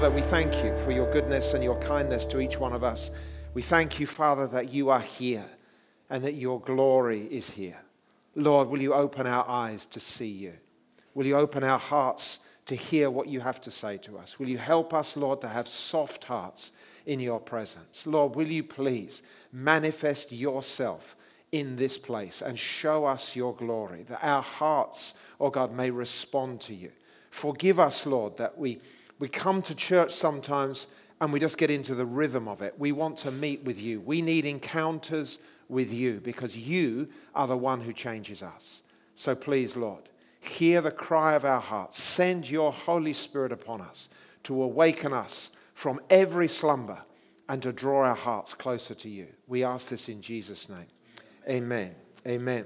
Father, we thank you for your goodness and your kindness to each one of us. We thank you, Father, that you are here and that your glory is here. Lord, will you open our eyes to see you? Will you open our hearts to hear what you have to say to us? Will you help us, Lord, to have soft hearts in your presence? Lord, will you please manifest yourself in this place and show us your glory, that our hearts, oh God, may respond to you. Forgive us, Lord, that we, we come to church sometimes and we just get into the rhythm of it. We want to meet with you. We need encounters with you because you are the one who changes us. So please, Lord, hear the cry of our hearts. Send your Holy Spirit upon us to awaken us from every slumber and to draw our hearts closer to you. We ask this in Jesus' name. Amen. Amen.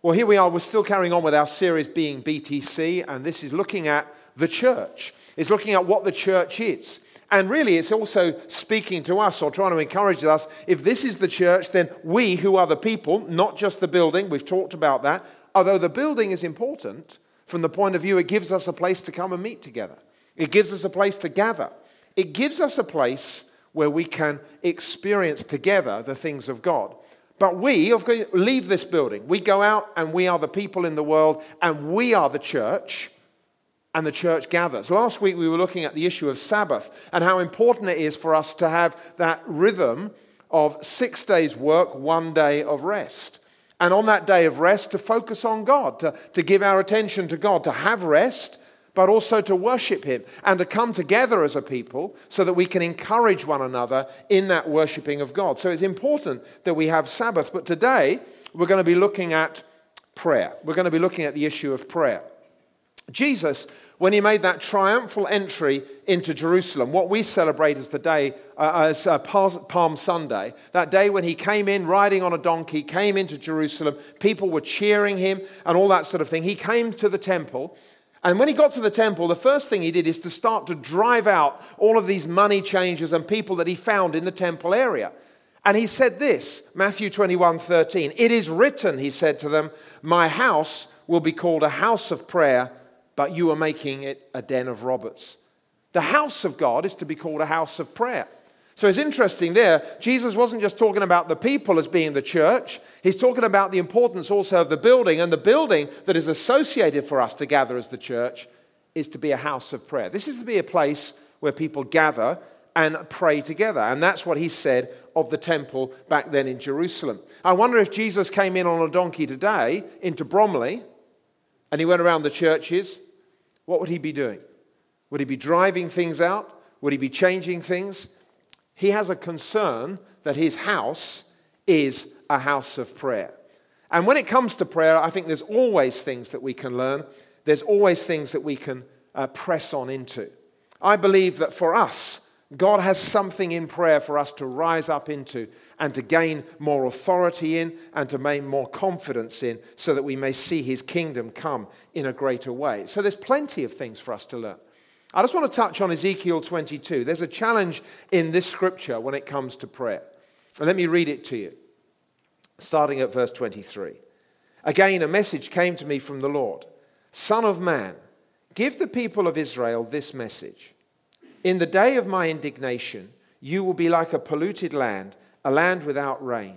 Well, here we are. We're still carrying on with our series being BTC, and this is looking at the church. It's looking at what the church is. And really, it's also speaking to us or trying to encourage us. If this is the church, then we who are the people, not just the building, we've talked about that, although the building is important from the point of view it gives us a place to come and meet together, it gives us a place to gather, it gives us a place where we can experience together the things of God. But we leave this building. We go out and we are the people in the world and we are the church and the church gathers. Last week we were looking at the issue of Sabbath and how important it is for us to have that rhythm of six days work, one day of rest. And on that day of rest, to focus on God, to, to give our attention to God, to have rest, but also to worship Him and to come together as a people so that we can encourage one another in that worshiping of God. So it's important that we have Sabbath. But today, we're going to be looking at prayer. We're going to be looking at the issue of prayer. Jesus when he made that triumphal entry into Jerusalem, what we celebrate as the day, uh, as uh, Palm Sunday, that day when he came in riding on a donkey, came into Jerusalem, people were cheering him and all that sort of thing. He came to the temple. And when he got to the temple, the first thing he did is to start to drive out all of these money changers and people that he found in the temple area. And he said this, Matthew 21 13. It is written, he said to them, My house will be called a house of prayer but you are making it a den of robbers. The house of God is to be called a house of prayer. So it's interesting there, Jesus wasn't just talking about the people as being the church, he's talking about the importance also of the building, and the building that is associated for us to gather as the church is to be a house of prayer. This is to be a place where people gather and pray together. And that's what he said of the temple back then in Jerusalem. I wonder if Jesus came in on a donkey today into Bromley and he went around the churches, what would he be doing? Would he be driving things out? Would he be changing things? He has a concern that his house is a house of prayer. And when it comes to prayer, I think there's always things that we can learn. There's always things that we can uh, press on into. I believe that for us, God has something in prayer for us to rise up into and to gain more authority in and to gain more confidence in so that we may see his kingdom come in a greater way. So there's plenty of things for us to learn. I just want to touch on Ezekiel 22. There's a challenge in this scripture when it comes to prayer. And let me read it to you, starting at verse 23. Again, a message came to me from the Lord Son of man, give the people of Israel this message. In the day of my indignation, you will be like a polluted land a land without rain.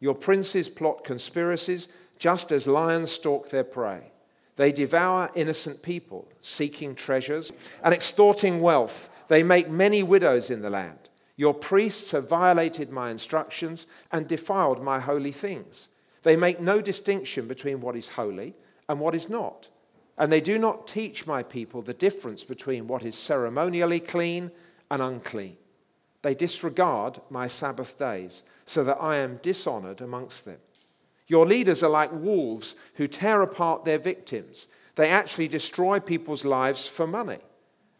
Your princes plot conspiracies, just as lions stalk their prey. They devour innocent people, seeking treasures and extorting wealth. They make many widows in the land. Your priests have violated my instructions and defiled my holy things. They make no distinction between what is holy and what is not. And they do not teach my people the difference between what is ceremonially clean and unclean. They disregard my Sabbath days, so that I am dishonored amongst them. Your leaders are like wolves who tear apart their victims. They actually destroy people's lives for money.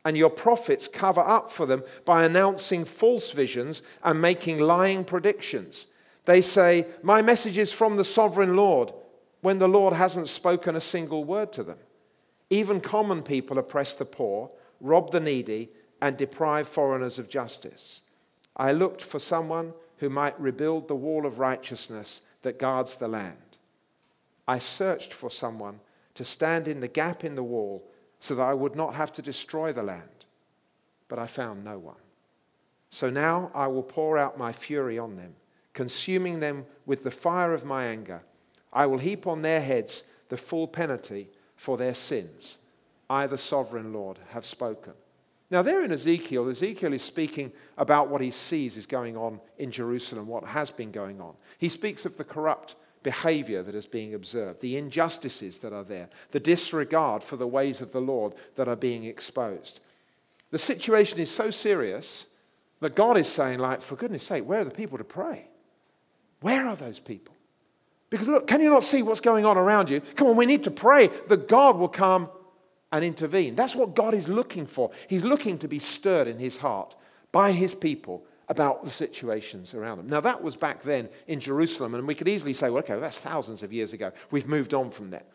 and your prophets cover up for them by announcing false visions and making lying predictions. They say, My message is from the sovereign Lord, when the Lord hasn't spoken a single word to them. Even common people oppress the poor, rob the needy, and deprive foreigners of justice. I looked for someone who might rebuild the wall of righteousness that guards the land. I searched for someone to stand in the gap in the wall so that I would not have to destroy the land. But I found no one. So now I will pour out my fury on them, consuming them with the fire of my anger. I will heap on their heads the full penalty for their sins. I, the sovereign Lord, have spoken. Now, there in Ezekiel, Ezekiel is speaking about what he sees is going on in Jerusalem, what has been going on. He speaks of the corrupt behavior that is being observed, the injustices that are there, the disregard for the ways of the Lord that are being exposed. The situation is so serious that God is saying, like, for goodness sake, where are the people to pray? Where are those people? Because look, can you not see what's going on around you? Come on, we need to pray that God will come and intervene. That's what God is looking for. He's looking to be stirred in his heart by his people about the situations around them. Now, that was back then in Jerusalem, and we could easily say, well, okay, that's thousands of years ago. We've moved on from that.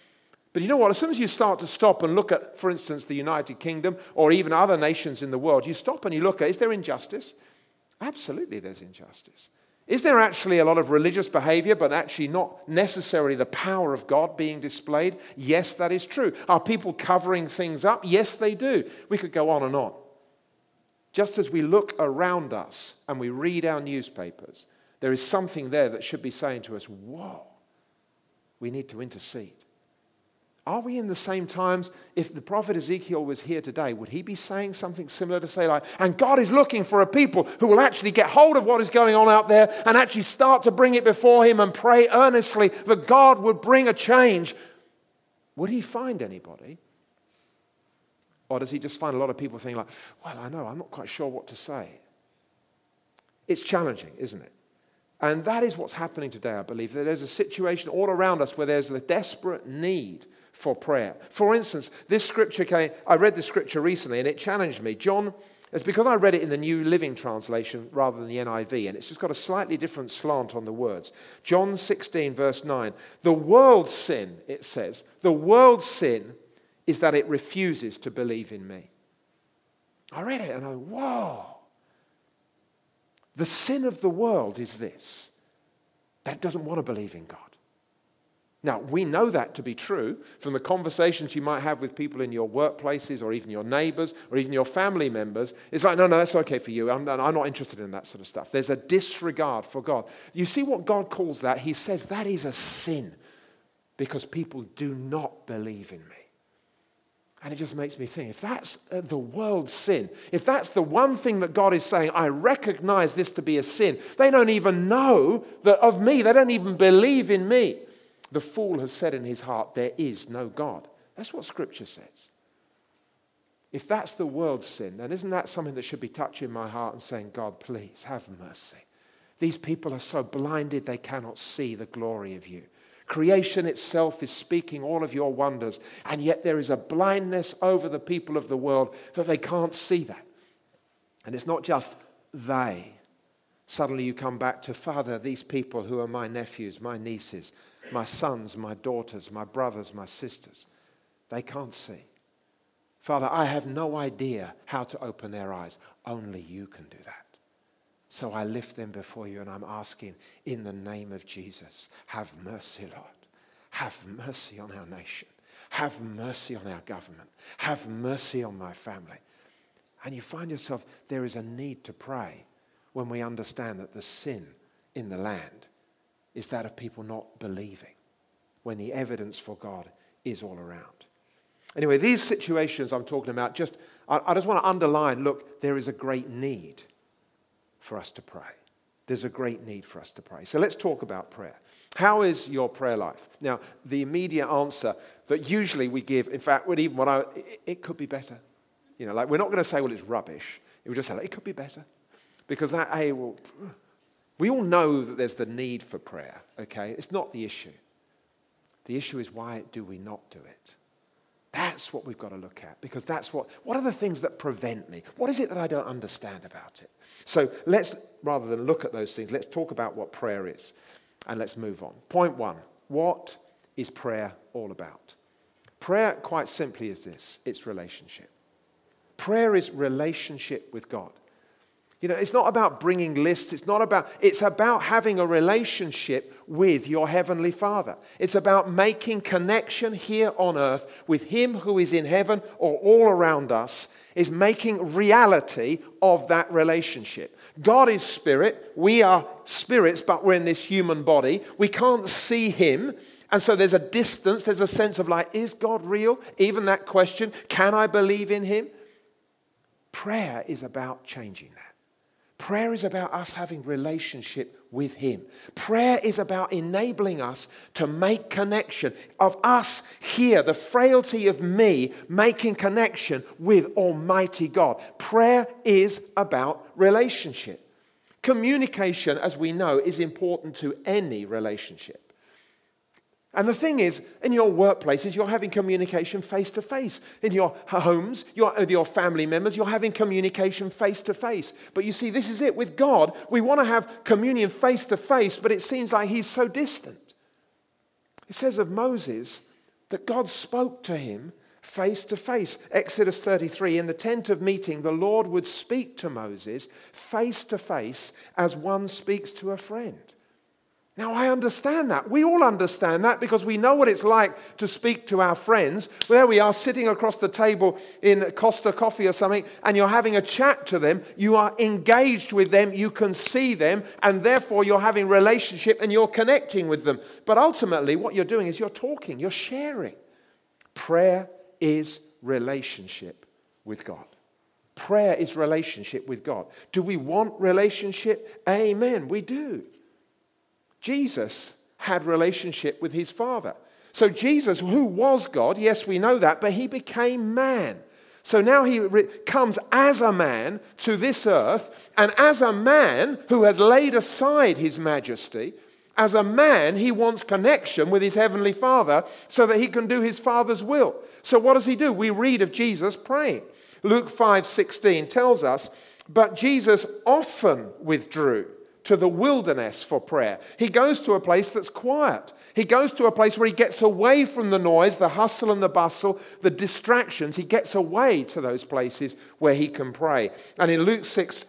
But you know what? As soon as you start to stop and look at, for instance, the United Kingdom or even other nations in the world, you stop and you look at is there injustice? Absolutely, there's injustice. Is there actually a lot of religious behavior, but actually not necessarily the power of God being displayed? Yes, that is true. Are people covering things up? Yes, they do. We could go on and on. Just as we look around us and we read our newspapers, there is something there that should be saying to us, Whoa, we need to intercede. Are we in the same times? If the prophet Ezekiel was here today, would he be saying something similar to say, like, and God is looking for a people who will actually get hold of what is going on out there and actually start to bring it before him and pray earnestly that God would bring a change? Would he find anybody? Or does he just find a lot of people thinking, like, well, I know, I'm not quite sure what to say? It's challenging, isn't it? And that is what's happening today, I believe. There's a situation all around us where there's a desperate need for prayer. For instance, this scripture came, I read this scripture recently and it challenged me. John, it's because I read it in the New Living Translation rather than the NIV, and it's just got a slightly different slant on the words. John 16, verse 9. The world's sin, it says, the world's sin is that it refuses to believe in me. I read it and I, whoa. The sin of the world is this that doesn't want to believe in God. Now, we know that to be true from the conversations you might have with people in your workplaces or even your neighbors or even your family members. It's like, no, no, that's okay for you. I'm, I'm not interested in that sort of stuff. There's a disregard for God. You see what God calls that? He says that is a sin because people do not believe in me. And it just makes me think if that's uh, the world's sin, if that's the one thing that God is saying, I recognize this to be a sin, they don't even know that of me, they don't even believe in me. The fool has said in his heart, There is no God. That's what Scripture says. If that's the world's sin, then isn't that something that should be touching my heart and saying, God, please have mercy? These people are so blinded they cannot see the glory of you. Creation itself is speaking all of your wonders, and yet there is a blindness over the people of the world that they can't see that. And it's not just they. Suddenly you come back to, Father, these people who are my nephews, my nieces, my sons, my daughters, my brothers, my sisters, they can't see. Father, I have no idea how to open their eyes. Only you can do that. So I lift them before you and I'm asking, in the name of Jesus, have mercy, Lord. Have mercy on our nation. Have mercy on our government. Have mercy on my family. And you find yourself, there is a need to pray when we understand that the sin in the land is that of people not believing when the evidence for God is all around. Anyway, these situations I'm talking about, just I, I just want to underline look, there is a great need for us to pray. There's a great need for us to pray. So let's talk about prayer. How is your prayer life? Now, the immediate answer that usually we give, in fact, even when I, it, it could be better. You know, like we're not going to say, well, it's rubbish. It would just say, like, it could be better. Because that, hey, well, we all know that there's the need for prayer, okay? It's not the issue. The issue is why do we not do it? That's what we've got to look at because that's what, what are the things that prevent me? What is it that I don't understand about it? So let's, rather than look at those things, let's talk about what prayer is and let's move on. Point one what is prayer all about? Prayer, quite simply, is this it's relationship. Prayer is relationship with God. You know, it's not about bringing lists. It's not about, it's about having a relationship with your Heavenly Father. It's about making connection here on earth with Him who is in heaven or all around us, is making reality of that relationship. God is spirit. We are spirits, but we're in this human body. We can't see Him. And so there's a distance, there's a sense of like, is God real? Even that question, can I believe in Him? Prayer is about changing that. Prayer is about us having relationship with him. Prayer is about enabling us to make connection of us here, the frailty of me making connection with Almighty God. Prayer is about relationship. Communication, as we know, is important to any relationship. And the thing is, in your workplaces, you're having communication face to face. In your homes, you're, with your family members, you're having communication face to face. But you see, this is it. With God, we want to have communion face to face, but it seems like He's so distant. It says of Moses that God spoke to him face to face. Exodus 33 In the tent of meeting, the Lord would speak to Moses face to face as one speaks to a friend. Now, I understand that. We all understand that because we know what it's like to speak to our friends. There we are sitting across the table in Costa Coffee or something, and you're having a chat to them. You are engaged with them, you can see them, and therefore you're having relationship and you're connecting with them. But ultimately, what you're doing is you're talking, you're sharing. Prayer is relationship with God. Prayer is relationship with God. Do we want relationship? Amen. We do. Jesus had relationship with his Father. So Jesus, who was God, yes, we know that, but he became man. So now he re- comes as a man to this earth, and as a man who has laid aside his majesty, as a man, he wants connection with his heavenly Father so that he can do his Father's will. So what does he do? We read of Jesus praying. Luke 5:16 tells us, "But Jesus often withdrew to the wilderness for prayer. He goes to a place that's quiet. He goes to a place where he gets away from the noise, the hustle and the bustle, the distractions. He gets away to those places where he can pray. And in Luke 6,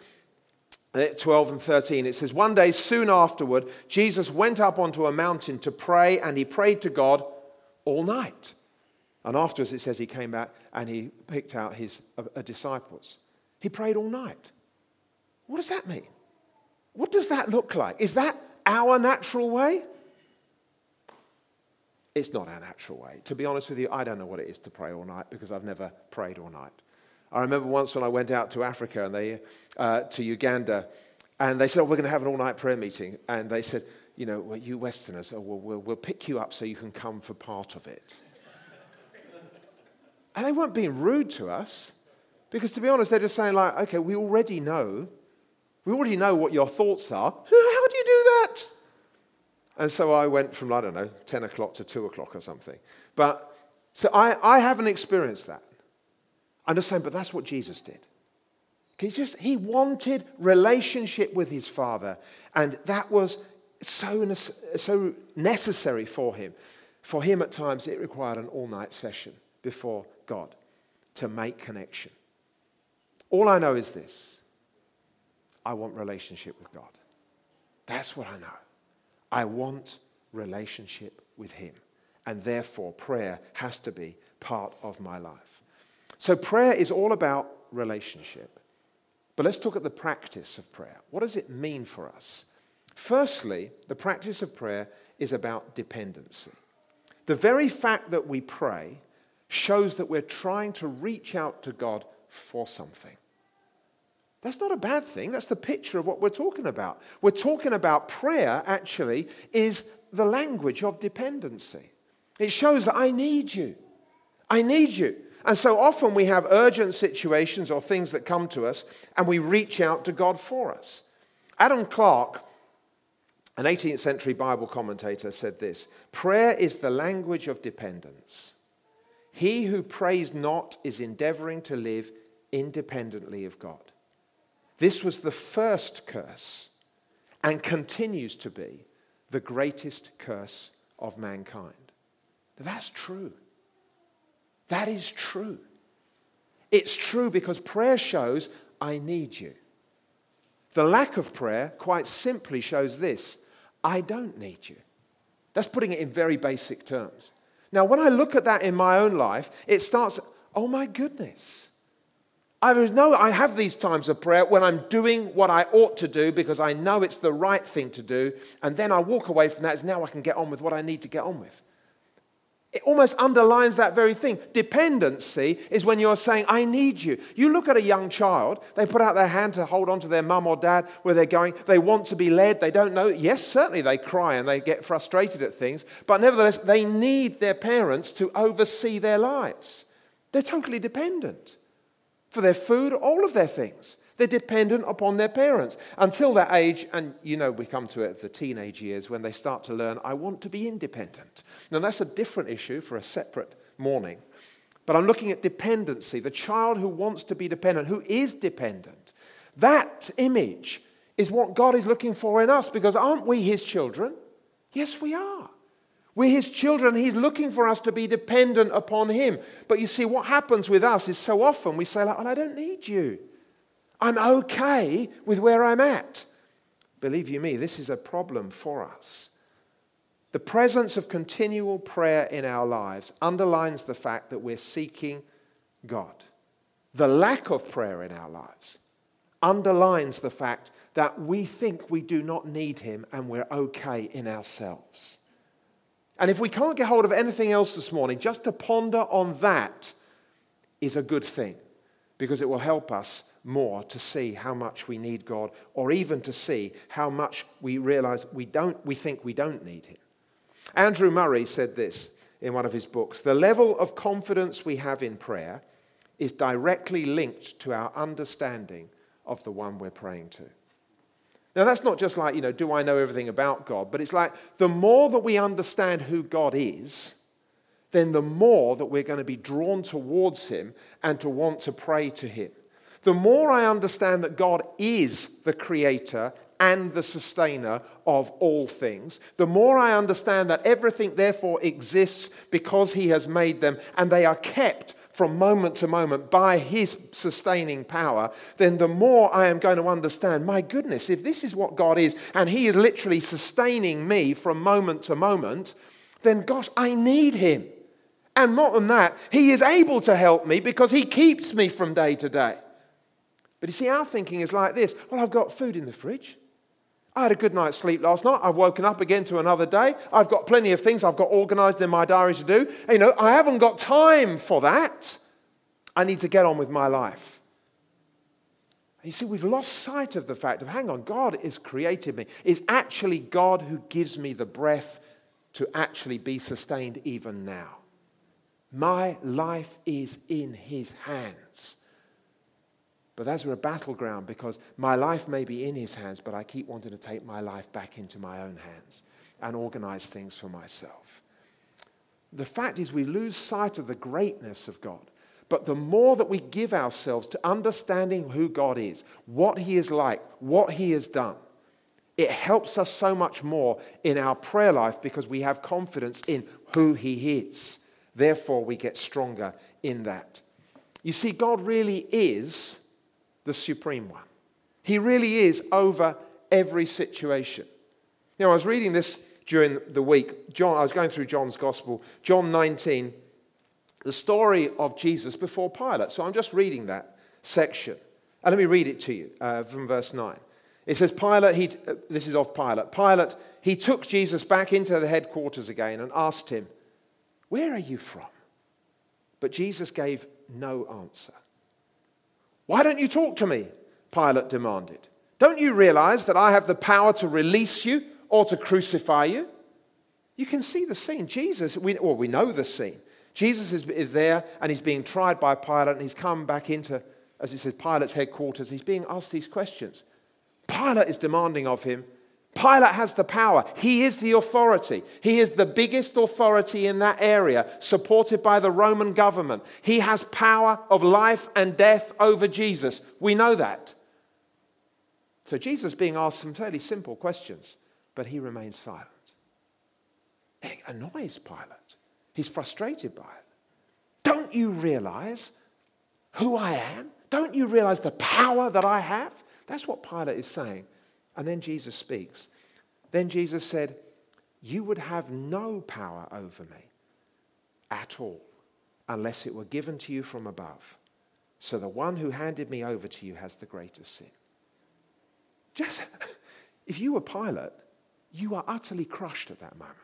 uh, 12 and 13, it says, One day soon afterward, Jesus went up onto a mountain to pray, and he prayed to God all night. And afterwards, it says he came back and he picked out his uh, uh disciples. He prayed all night. What does that mean? What does that look like? Is that our natural way? It's not our natural way. To be honest with you, I don't know what it is to pray all night because I've never prayed all night. I remember once when I went out to Africa and they, uh, to Uganda, and they said, oh, we're going to have an all night prayer meeting. And they said, you know, well, you Westerners, oh, we'll, we'll, we'll pick you up so you can come for part of it. and they weren't being rude to us because, to be honest, they're just saying, like, okay, we already know we already know what your thoughts are. How do you do that? And so I went from, I don't know, 10 o'clock to 2 o'clock or something. But so I, I haven't experienced that. I'm just saying, but that's what Jesus did. He just he wanted relationship with his father, and that was so, so necessary for him. For him, at times, it required an all-night session before God to make connection. All I know is this I want relationship with God. That's what I know. I want relationship with Him. And therefore, prayer has to be part of my life. So, prayer is all about relationship. But let's talk at the practice of prayer. What does it mean for us? Firstly, the practice of prayer is about dependency. The very fact that we pray shows that we're trying to reach out to God for something. That's not a bad thing. That's the picture of what we're talking about. We're talking about prayer, actually, is the language of dependency. It shows that I need you. I need you. And so often we have urgent situations or things that come to us, and we reach out to God for us. Adam Clarke, an 18th century Bible commentator, said this Prayer is the language of dependence. He who prays not is endeavoring to live independently of God. This was the first curse and continues to be the greatest curse of mankind. That's true. That is true. It's true because prayer shows I need you. The lack of prayer quite simply shows this I don't need you. That's putting it in very basic terms. Now, when I look at that in my own life, it starts, oh my goodness. I know I have these times of prayer when I'm doing what I ought to do because I know it's the right thing to do, and then I walk away from that as now I can get on with what I need to get on with. It almost underlines that very thing. Dependency is when you're saying, I need you. You look at a young child, they put out their hand to hold on to their mum or dad where they're going. They want to be led. They don't know. Yes, certainly they cry and they get frustrated at things, but nevertheless, they need their parents to oversee their lives. They're totally dependent for their food, all of their things. They're dependent upon their parents until that age, and you know, we come to it the teenage years when they start to learn, I want to be independent. Now, that's a different issue for a separate morning. But I'm looking at dependency, the child who wants to be dependent, who is dependent. That image is what God is looking for in us because aren't we his children? Yes, we are. We're his children. He's looking for us to be dependent upon him. But you see, what happens with us is so often we say, like, well, I don't need you. I'm okay with where I'm at. Believe you me, this is a problem for us. The presence of continual prayer in our lives underlines the fact that we're seeking God. The lack of prayer in our lives underlines the fact that we think we do not need Him and we're okay in ourselves. And if we can't get hold of anything else this morning, just to ponder on that is a good thing because it will help us more to see how much we need God, or even to see how much we realize we don't, we think we don't need Him. Andrew Murray said this in one of his books The level of confidence we have in prayer is directly linked to our understanding of the one we're praying to. Now, that's not just like, you know, do I know everything about God? But it's like the more that we understand who God is, then the more that we're going to be drawn towards Him and to want to pray to Him the more I understand that God is the creator and the sustainer of all things, the more I understand that everything therefore exists because He has made them and they are kept from moment to moment by His sustaining power, then the more I am going to understand my goodness, if this is what God is and He is literally sustaining me from moment to moment, then gosh, I need Him. And more than that, He is able to help me because He keeps me from day to day. But you see, our thinking is like this well, I've got food in the fridge. I had a good night's sleep last night. I've woken up again to another day. I've got plenty of things I've got organized in my diary to do. And, you know, I haven't got time for that. I need to get on with my life. And you see, we've lost sight of the fact of hang on, God has created me. It's actually God who gives me the breath to actually be sustained even now. My life is in His hands. But that's a battleground because my life may be in his hands, but I keep wanting to take my life back into my own hands and organize things for myself. The fact is, we lose sight of the greatness of God. But the more that we give ourselves to understanding who God is, what He is like, what He has done, it helps us so much more in our prayer life because we have confidence in who He is. Therefore, we get stronger in that. You see, God really is the supreme one. He really is over every situation. Know, I was reading this during the week. John, I was going through John's Gospel, John 19, the story of Jesus before Pilate. So I'm just reading that section. And let me read it to you uh, from verse 9. It says, Pilate, he, uh, this is of Pilate. Pilate, he took Jesus back into the headquarters again and asked him, Where are you from? But Jesus gave no answer. Why don't you talk to me? Pilate demanded. Don't you realize that I have the power to release you or to crucify you? You can see the scene. Jesus, we, well, we know the scene. Jesus is, is there and he's being tried by Pilate and he's come back into, as he says, Pilate's headquarters. He's being asked these questions. Pilate is demanding of him, Pilate has the power. He is the authority. He is the biggest authority in that area, supported by the Roman government. He has power of life and death over Jesus. We know that. So Jesus being asked some fairly simple questions, but he remains silent. It annoys Pilate. He's frustrated by it. Don't you realize who I am? Don't you realize the power that I have? That's what Pilate is saying. And then Jesus speaks. Then Jesus said, You would have no power over me at all unless it were given to you from above. So the one who handed me over to you has the greatest sin. Just, if you were Pilate, you are utterly crushed at that moment.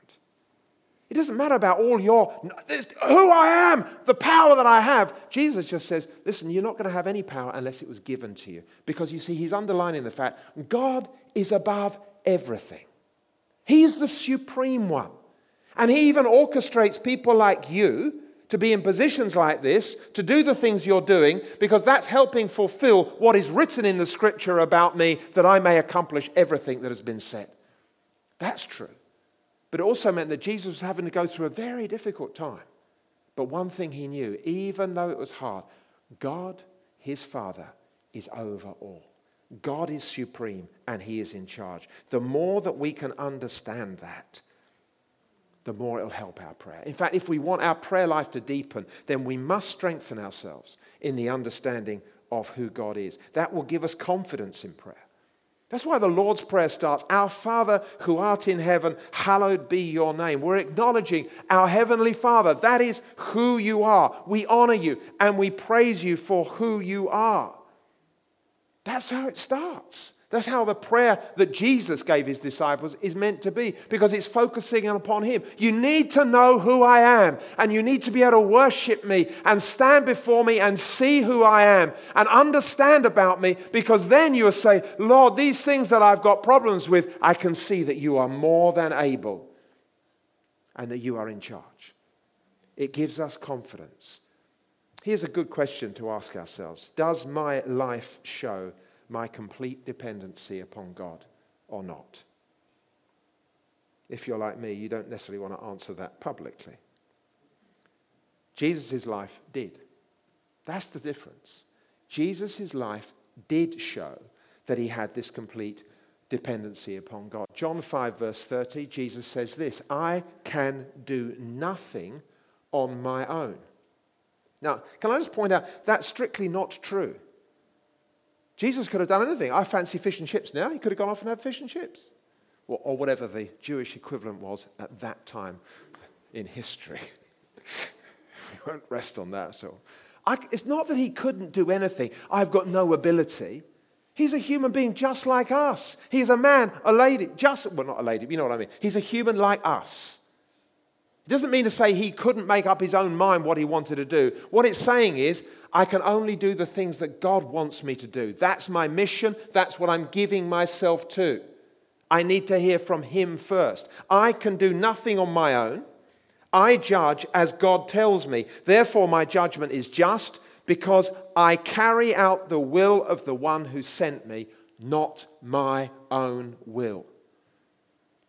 It doesn't matter about all your, who I am, the power that I have. Jesus just says, listen, you're not going to have any power unless it was given to you. Because you see, he's underlining the fact God is above everything, He's the supreme one. And He even orchestrates people like you to be in positions like this, to do the things you're doing, because that's helping fulfill what is written in the scripture about me that I may accomplish everything that has been said. That's true. But it also meant that Jesus was having to go through a very difficult time. But one thing he knew, even though it was hard, God, his Father, is over all. God is supreme and he is in charge. The more that we can understand that, the more it'll help our prayer. In fact, if we want our prayer life to deepen, then we must strengthen ourselves in the understanding of who God is. That will give us confidence in prayer. That's why the Lord's Prayer starts Our Father who art in heaven, hallowed be your name. We're acknowledging our Heavenly Father. That is who you are. We honor you and we praise you for who you are. That's how it starts. That's how the prayer that Jesus gave his disciples is meant to be because it's focusing upon him. You need to know who I am and you need to be able to worship me and stand before me and see who I am and understand about me because then you'll say, Lord, these things that I've got problems with, I can see that you are more than able and that you are in charge. It gives us confidence. Here's a good question to ask ourselves Does my life show my complete dependency upon God or not? If you're like me, you don't necessarily want to answer that publicly. Jesus' life did. That's the difference. Jesus' life did show that he had this complete dependency upon God. John 5, verse 30, Jesus says this I can do nothing on my own. Now, can I just point out that's strictly not true. Jesus could have done anything. I fancy fish and chips now. He could have gone off and had fish and chips. Or, or whatever the Jewish equivalent was at that time in history. we won't rest on that at all. I, it's not that he couldn't do anything. I've got no ability. He's a human being just like us. He's a man, a lady, just, well, not a lady, you know what I mean. He's a human like us. It doesn't mean to say he couldn't make up his own mind what he wanted to do. What it's saying is, I can only do the things that God wants me to do. That's my mission. That's what I'm giving myself to. I need to hear from Him first. I can do nothing on my own. I judge as God tells me. Therefore, my judgment is just because I carry out the will of the one who sent me, not my own will.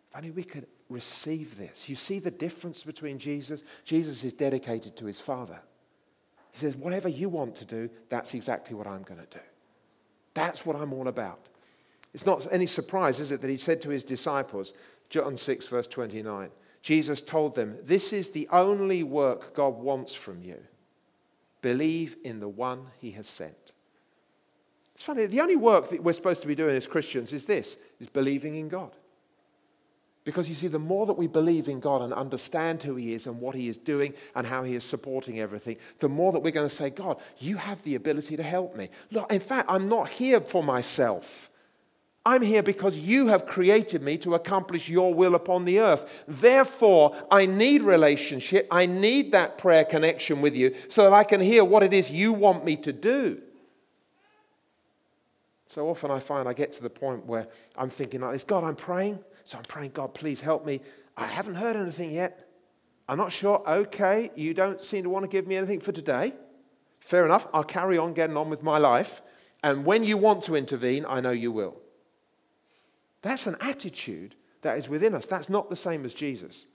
If only we could receive this. You see the difference between Jesus? Jesus is dedicated to his Father. He says, Whatever you want to do, that's exactly what I'm going to do. That's what I'm all about. It's not any surprise, is it, that he said to his disciples, John 6, verse 29, Jesus told them, This is the only work God wants from you. Believe in the one he has sent. It's funny, the only work that we're supposed to be doing as Christians is this, is believing in God. Because you see, the more that we believe in God and understand who He is and what He is doing and how He is supporting everything, the more that we're going to say, God, you have the ability to help me. Look, in fact, I'm not here for myself. I'm here because you have created me to accomplish your will upon the earth. Therefore, I need relationship. I need that prayer connection with you so that I can hear what it is you want me to do. So often I find I get to the point where I'm thinking like this God, I'm praying. So I'm praying, God, please help me. I haven't heard anything yet. I'm not sure. Okay, you don't seem to want to give me anything for today. Fair enough. I'll carry on getting on with my life. And when you want to intervene, I know you will. That's an attitude that is within us. That's not the same as Jesus.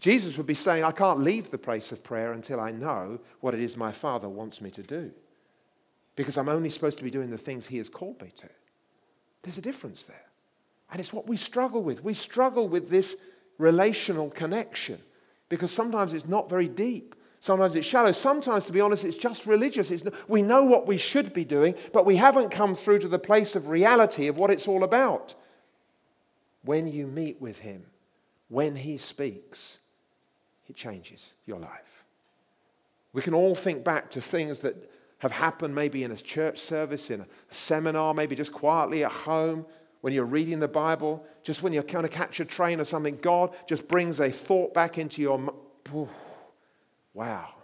Jesus would be saying, I can't leave the place of prayer until I know what it is my Father wants me to do. Because I'm only supposed to be doing the things He has called me to. There's a difference there. And it's what we struggle with. We struggle with this relational connection because sometimes it's not very deep. Sometimes it's shallow. Sometimes, to be honest, it's just religious. It's, we know what we should be doing, but we haven't come through to the place of reality of what it's all about. When you meet with Him, when He speaks, it changes your life. We can all think back to things that have happened maybe in a church service, in a seminar, maybe just quietly at home, when you're reading the Bible, just when you're kind of catch a train or something. God just brings a thought back into your mind. Wow.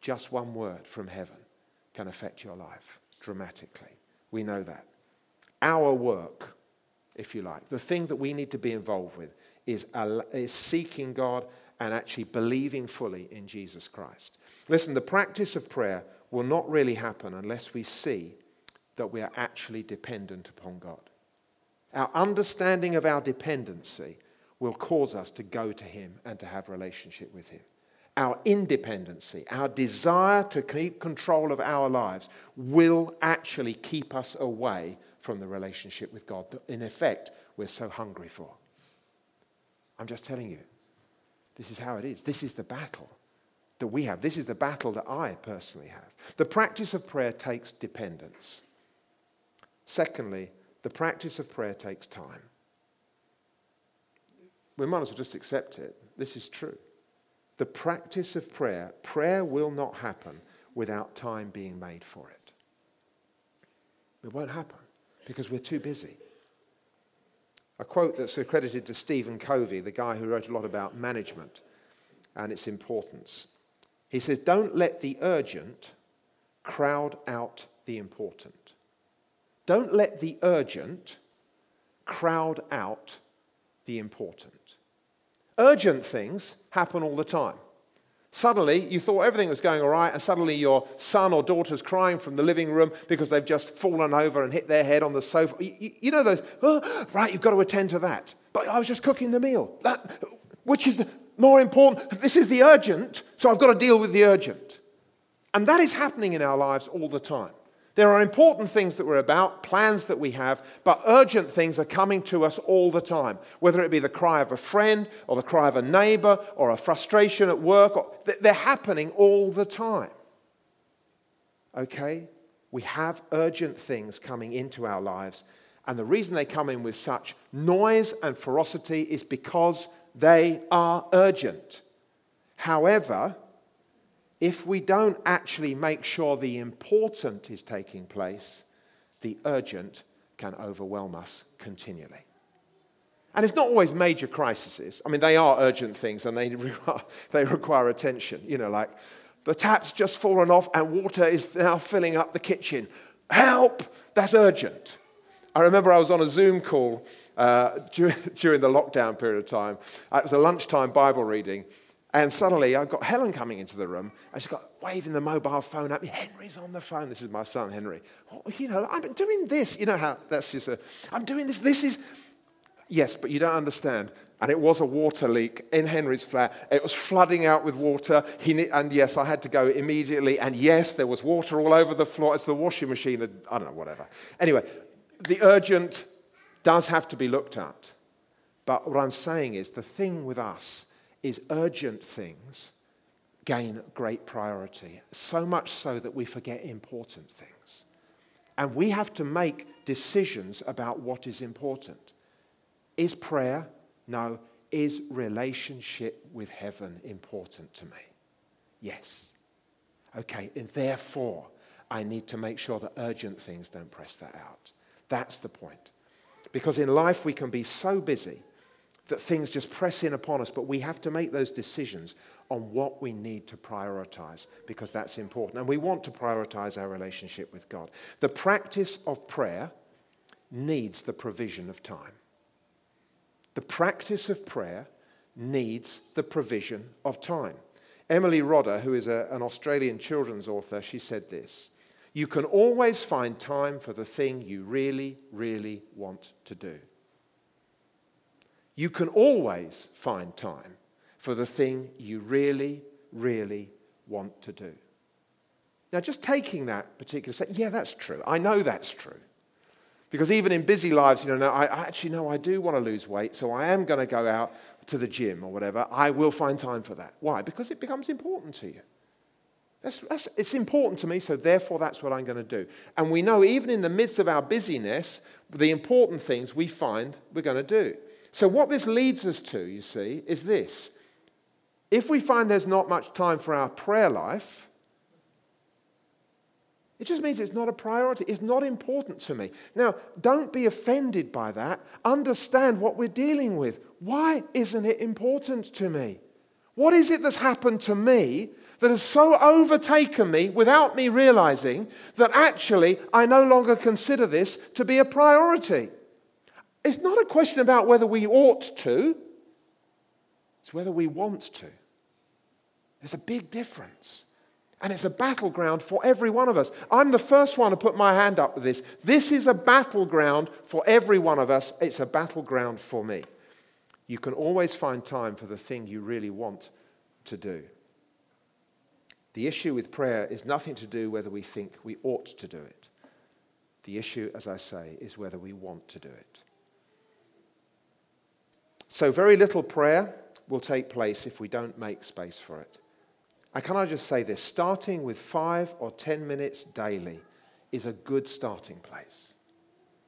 Just one word from heaven can affect your life dramatically. We know that. Our work, if you like, the thing that we need to be involved with is, is seeking God and actually believing fully in Jesus Christ. Listen, the practice of prayer will not really happen unless we see that we are actually dependent upon God. Our understanding of our dependency will cause us to go to Him and to have relationship with Him. Our independency, our desire to keep control of our lives will actually keep us away from the relationship with God that, in effect, we're so hungry for. I'm just telling you, this is how it is. This is the battle that we have. This is the battle that I personally have. The practice of prayer takes dependence. Secondly, the practice of prayer takes time. We might as well just accept it. This is true. The practice of prayer, prayer will not happen without time being made for it. It won't happen because we're too busy. A quote that's accredited to Stephen Covey, the guy who wrote a lot about management and its importance. He says, Don't let the urgent crowd out the important. Don't let the urgent crowd out the important. Urgent things happen all the time. Suddenly, you thought everything was going all right, and suddenly your son or daughter's crying from the living room because they've just fallen over and hit their head on the sofa. You, you know those, oh, right, you've got to attend to that. But I was just cooking the meal. That, which is the, more important. This is the urgent, so I've got to deal with the urgent. And that is happening in our lives all the time. There are important things that we're about, plans that we have, but urgent things are coming to us all the time. Whether it be the cry of a friend, or the cry of a neighbor, or a frustration at work, or, they're happening all the time. Okay? We have urgent things coming into our lives, and the reason they come in with such noise and ferocity is because they are urgent. However, if we don't actually make sure the important is taking place, the urgent can overwhelm us continually. And it's not always major crises. I mean, they are urgent things and they require, they require attention. You know, like the tap's just fallen off and water is now filling up the kitchen. Help! That's urgent. I remember I was on a Zoom call uh, during, during the lockdown period of time. It was a lunchtime Bible reading. And suddenly I've got Helen coming into the room and she's got waving the mobile phone at me. Henry's on the phone. This is my son, Henry. Oh, you know, I'm doing this. You know how that's just a, I'm doing this. This is, yes, but you don't understand. And it was a water leak in Henry's flat. It was flooding out with water. He, and yes, I had to go immediately. And yes, there was water all over the floor. It's the washing machine. I don't know, whatever. Anyway, the urgent does have to be looked at. But what I'm saying is the thing with us is urgent things gain great priority, so much so that we forget important things. And we have to make decisions about what is important. Is prayer? No. Is relationship with heaven important to me? Yes. Okay, and therefore, I need to make sure that urgent things don't press that out. That's the point. Because in life, we can be so busy that things just press in upon us, but we have to make those decisions on what we need to prioritize because that's important. And we want to prioritize our relationship with God. The practice of prayer needs the provision of time. The practice of prayer needs the provision of time. Emily Rodda, who is a, an Australian children's author, she said this You can always find time for the thing you really, really want to do. You can always find time for the thing you really, really want to do. Now, just taking that particular, say, yeah, that's true. I know that's true. Because even in busy lives, you know, I, I actually know I do want to lose weight, so I am going to go out to the gym or whatever. I will find time for that. Why? Because it becomes important to you. That's, that's, it's important to me, so therefore that's what I'm going to do. And we know even in the midst of our busyness, the important things we find we're going to do. So, what this leads us to, you see, is this. If we find there's not much time for our prayer life, it just means it's not a priority. It's not important to me. Now, don't be offended by that. Understand what we're dealing with. Why isn't it important to me? What is it that's happened to me that has so overtaken me without me realizing that actually I no longer consider this to be a priority? It's not a question about whether we ought to, it's whether we want to. There's a big difference. And it's a battleground for every one of us. I'm the first one to put my hand up with this. This is a battleground for every one of us. It's a battleground for me. You can always find time for the thing you really want to do. The issue with prayer is nothing to do whether we think we ought to do it. The issue, as I say, is whether we want to do it. So, very little prayer will take place if we don't make space for it. And can I just say this? Starting with five or ten minutes daily is a good starting place.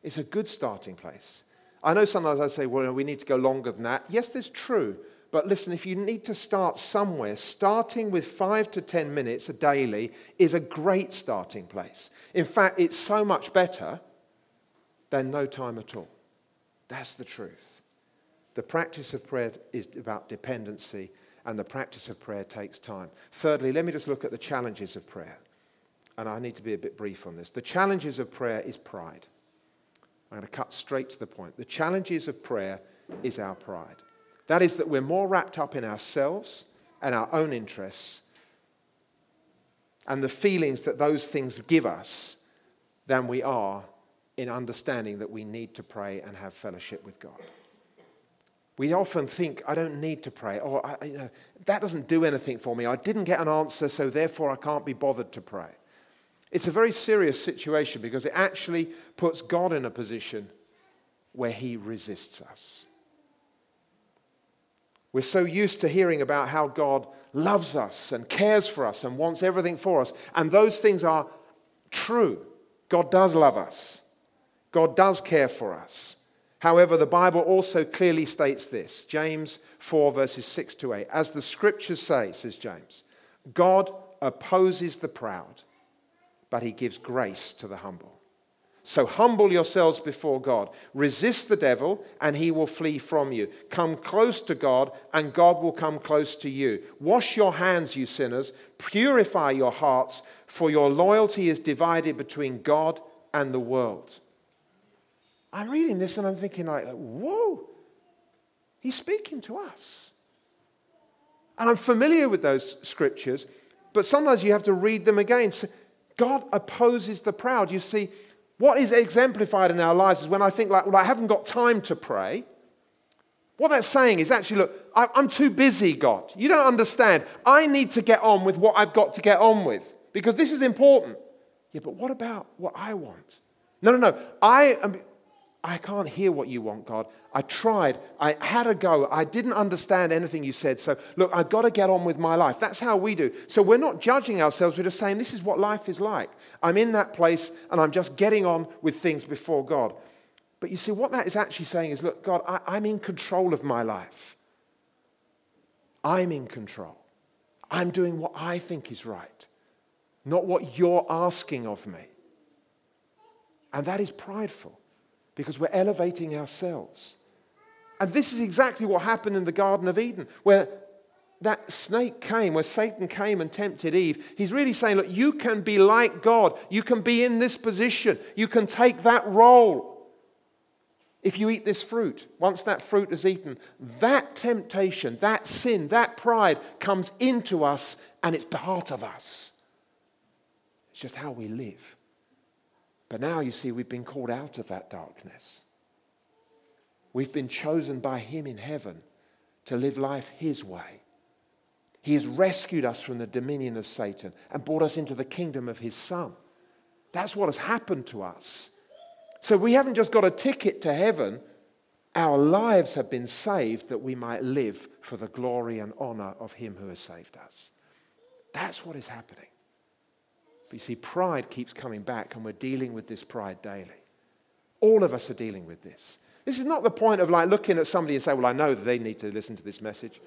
It's a good starting place. I know sometimes I say, well, we need to go longer than that. Yes, that's true. But listen, if you need to start somewhere, starting with five to 10 minutes a daily is a great starting place. In fact, it's so much better than no time at all. That's the truth. The practice of prayer is about dependency and the practice of prayer takes time. Thirdly, let me just look at the challenges of prayer. And I need to be a bit brief on this. The challenges of prayer is pride. I'm going to cut straight to the point. The challenges of prayer is our pride. That is, that we're more wrapped up in ourselves and our own interests and the feelings that those things give us than we are in understanding that we need to pray and have fellowship with God. We often think, I don't need to pray, or you know, that doesn't do anything for me. I didn't get an answer, so therefore I can't be bothered to pray. It's a very serious situation because it actually puts God in a position where he resists us. We're so used to hearing about how God loves us and cares for us and wants everything for us. And those things are true. God does love us, God does care for us. However, the Bible also clearly states this James 4, verses 6 to 8. As the scriptures say, says James, God opposes the proud, but he gives grace to the humble. So humble yourselves before God. Resist the devil, and he will flee from you. Come close to God, and God will come close to you. Wash your hands, you sinners. Purify your hearts, for your loyalty is divided between God and the world. I'm reading this and I'm thinking, like, whoa, he's speaking to us. And I'm familiar with those scriptures, but sometimes you have to read them again. So God opposes the proud. You see, what is exemplified in our lives is when I think, like, well, I haven't got time to pray. What that's saying is actually, look, I'm too busy, God. You don't understand. I need to get on with what I've got to get on with because this is important. Yeah, but what about what I want? No, no, no. I am. I can't hear what you want, God. I tried. I had a go. I didn't understand anything you said. So, look, I've got to get on with my life. That's how we do. So, we're not judging ourselves. We're just saying, this is what life is like. I'm in that place and I'm just getting on with things before God. But you see, what that is actually saying is, look, God, I, am in control of my life. I'm in control. I'm doing what I think is right, not what you're asking of me. And that is prideful because we're elevating ourselves. And this is exactly what happened in the Garden of Eden, where that snake came, where Satan came and tempted Eve. He's really saying, Look, you can be like God. You can be in this position. You can take that role. If you eat this fruit, once that fruit is eaten, that temptation, that sin, that pride comes into us and it's part of us. It's just how we live. But now you see, we've been called out of that darkness. We've been chosen by Him in heaven to live life His way. He has rescued us from the dominion of Satan and brought us into the kingdom of His Son. That's what has happened to us. So we haven't just got a ticket to heaven, our lives have been saved that we might live for the glory and honor of Him who has saved us. That's what is happening. But you see, pride keeps coming back, and we're dealing with this pride daily. All of us are dealing with this. This is not the point of like looking at somebody and say, Well, I know that they need to listen to this message.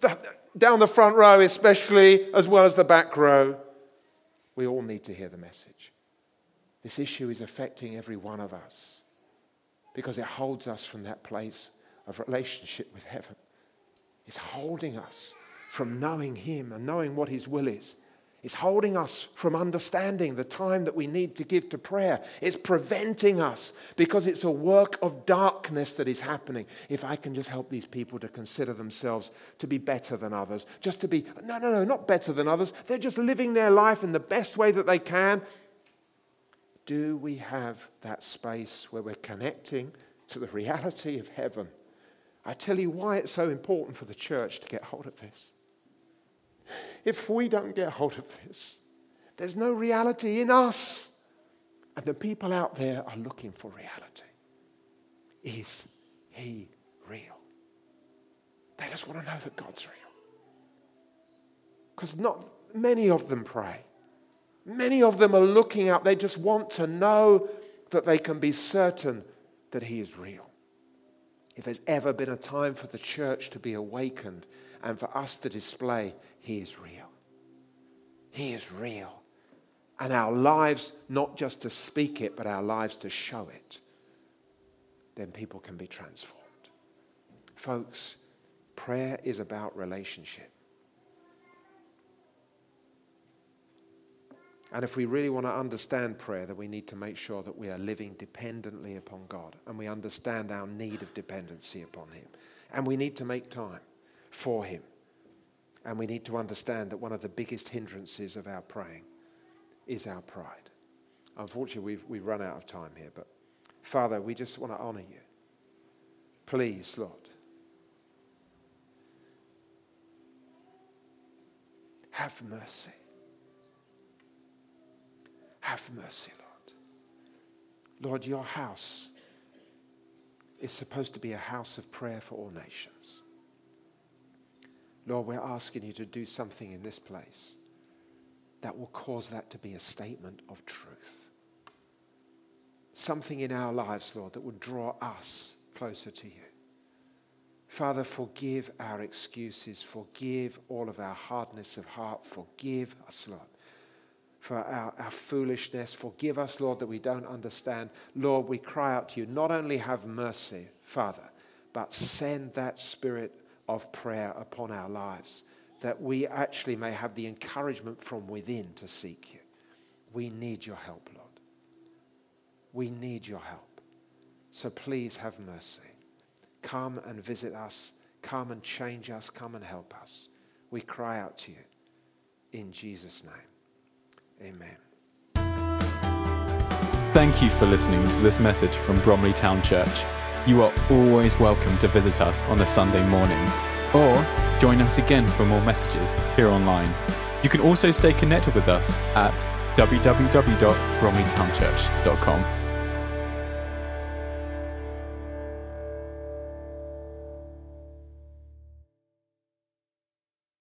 Down the front row, especially, as well as the back row, we all need to hear the message. This issue is affecting every one of us because it holds us from that place of relationship with heaven. It's holding us from knowing Him and knowing what His will is. It's holding us from understanding the time that we need to give to prayer. It's preventing us because it's a work of darkness that is happening. If I can just help these people to consider themselves to be better than others, just to be, no, no, no, not better than others. They're just living their life in the best way that they can. Do we have that space where we're connecting to the reality of heaven? I tell you why it's so important for the church to get hold of this. If we don't get hold of this, there's no reality in us. And the people out there are looking for reality. Is he real? They just want to know that God's real. Because not many of them pray. Many of them are looking up. They just want to know that they can be certain that he is real. If there's ever been a time for the church to be awakened and for us to display he is real. He is real. And our lives, not just to speak it, but our lives to show it, then people can be transformed. Folks, prayer is about relationship. And if we really want to understand prayer, then we need to make sure that we are living dependently upon God and we understand our need of dependency upon Him. And we need to make time for Him. And we need to understand that one of the biggest hindrances of our praying is our pride. Unfortunately, we've, we've run out of time here, but Father, we just want to honor you. Please, Lord. Have mercy. Have mercy, Lord. Lord, your house is supposed to be a house of prayer for all nations. Lord, we're asking you to do something in this place that will cause that to be a statement of truth. Something in our lives, Lord, that would draw us closer to you. Father, forgive our excuses. Forgive all of our hardness of heart. Forgive us, Lord, for our, our foolishness. Forgive us, Lord, that we don't understand. Lord, we cry out to you. Not only have mercy, Father, but send that spirit of prayer upon our lives, that we actually may have the encouragement from within to seek you. We need your help, Lord. We need your help. So please have mercy. Come and visit us. Come and change us. Come and help us. We cry out to you in Jesus' name. Amen. Thank you for listening to this message from Bromley Town Church you are always welcome to visit us on a Sunday morning or join us again for more messages here online. You can also stay connected with us at www.bromleytownchurch.com.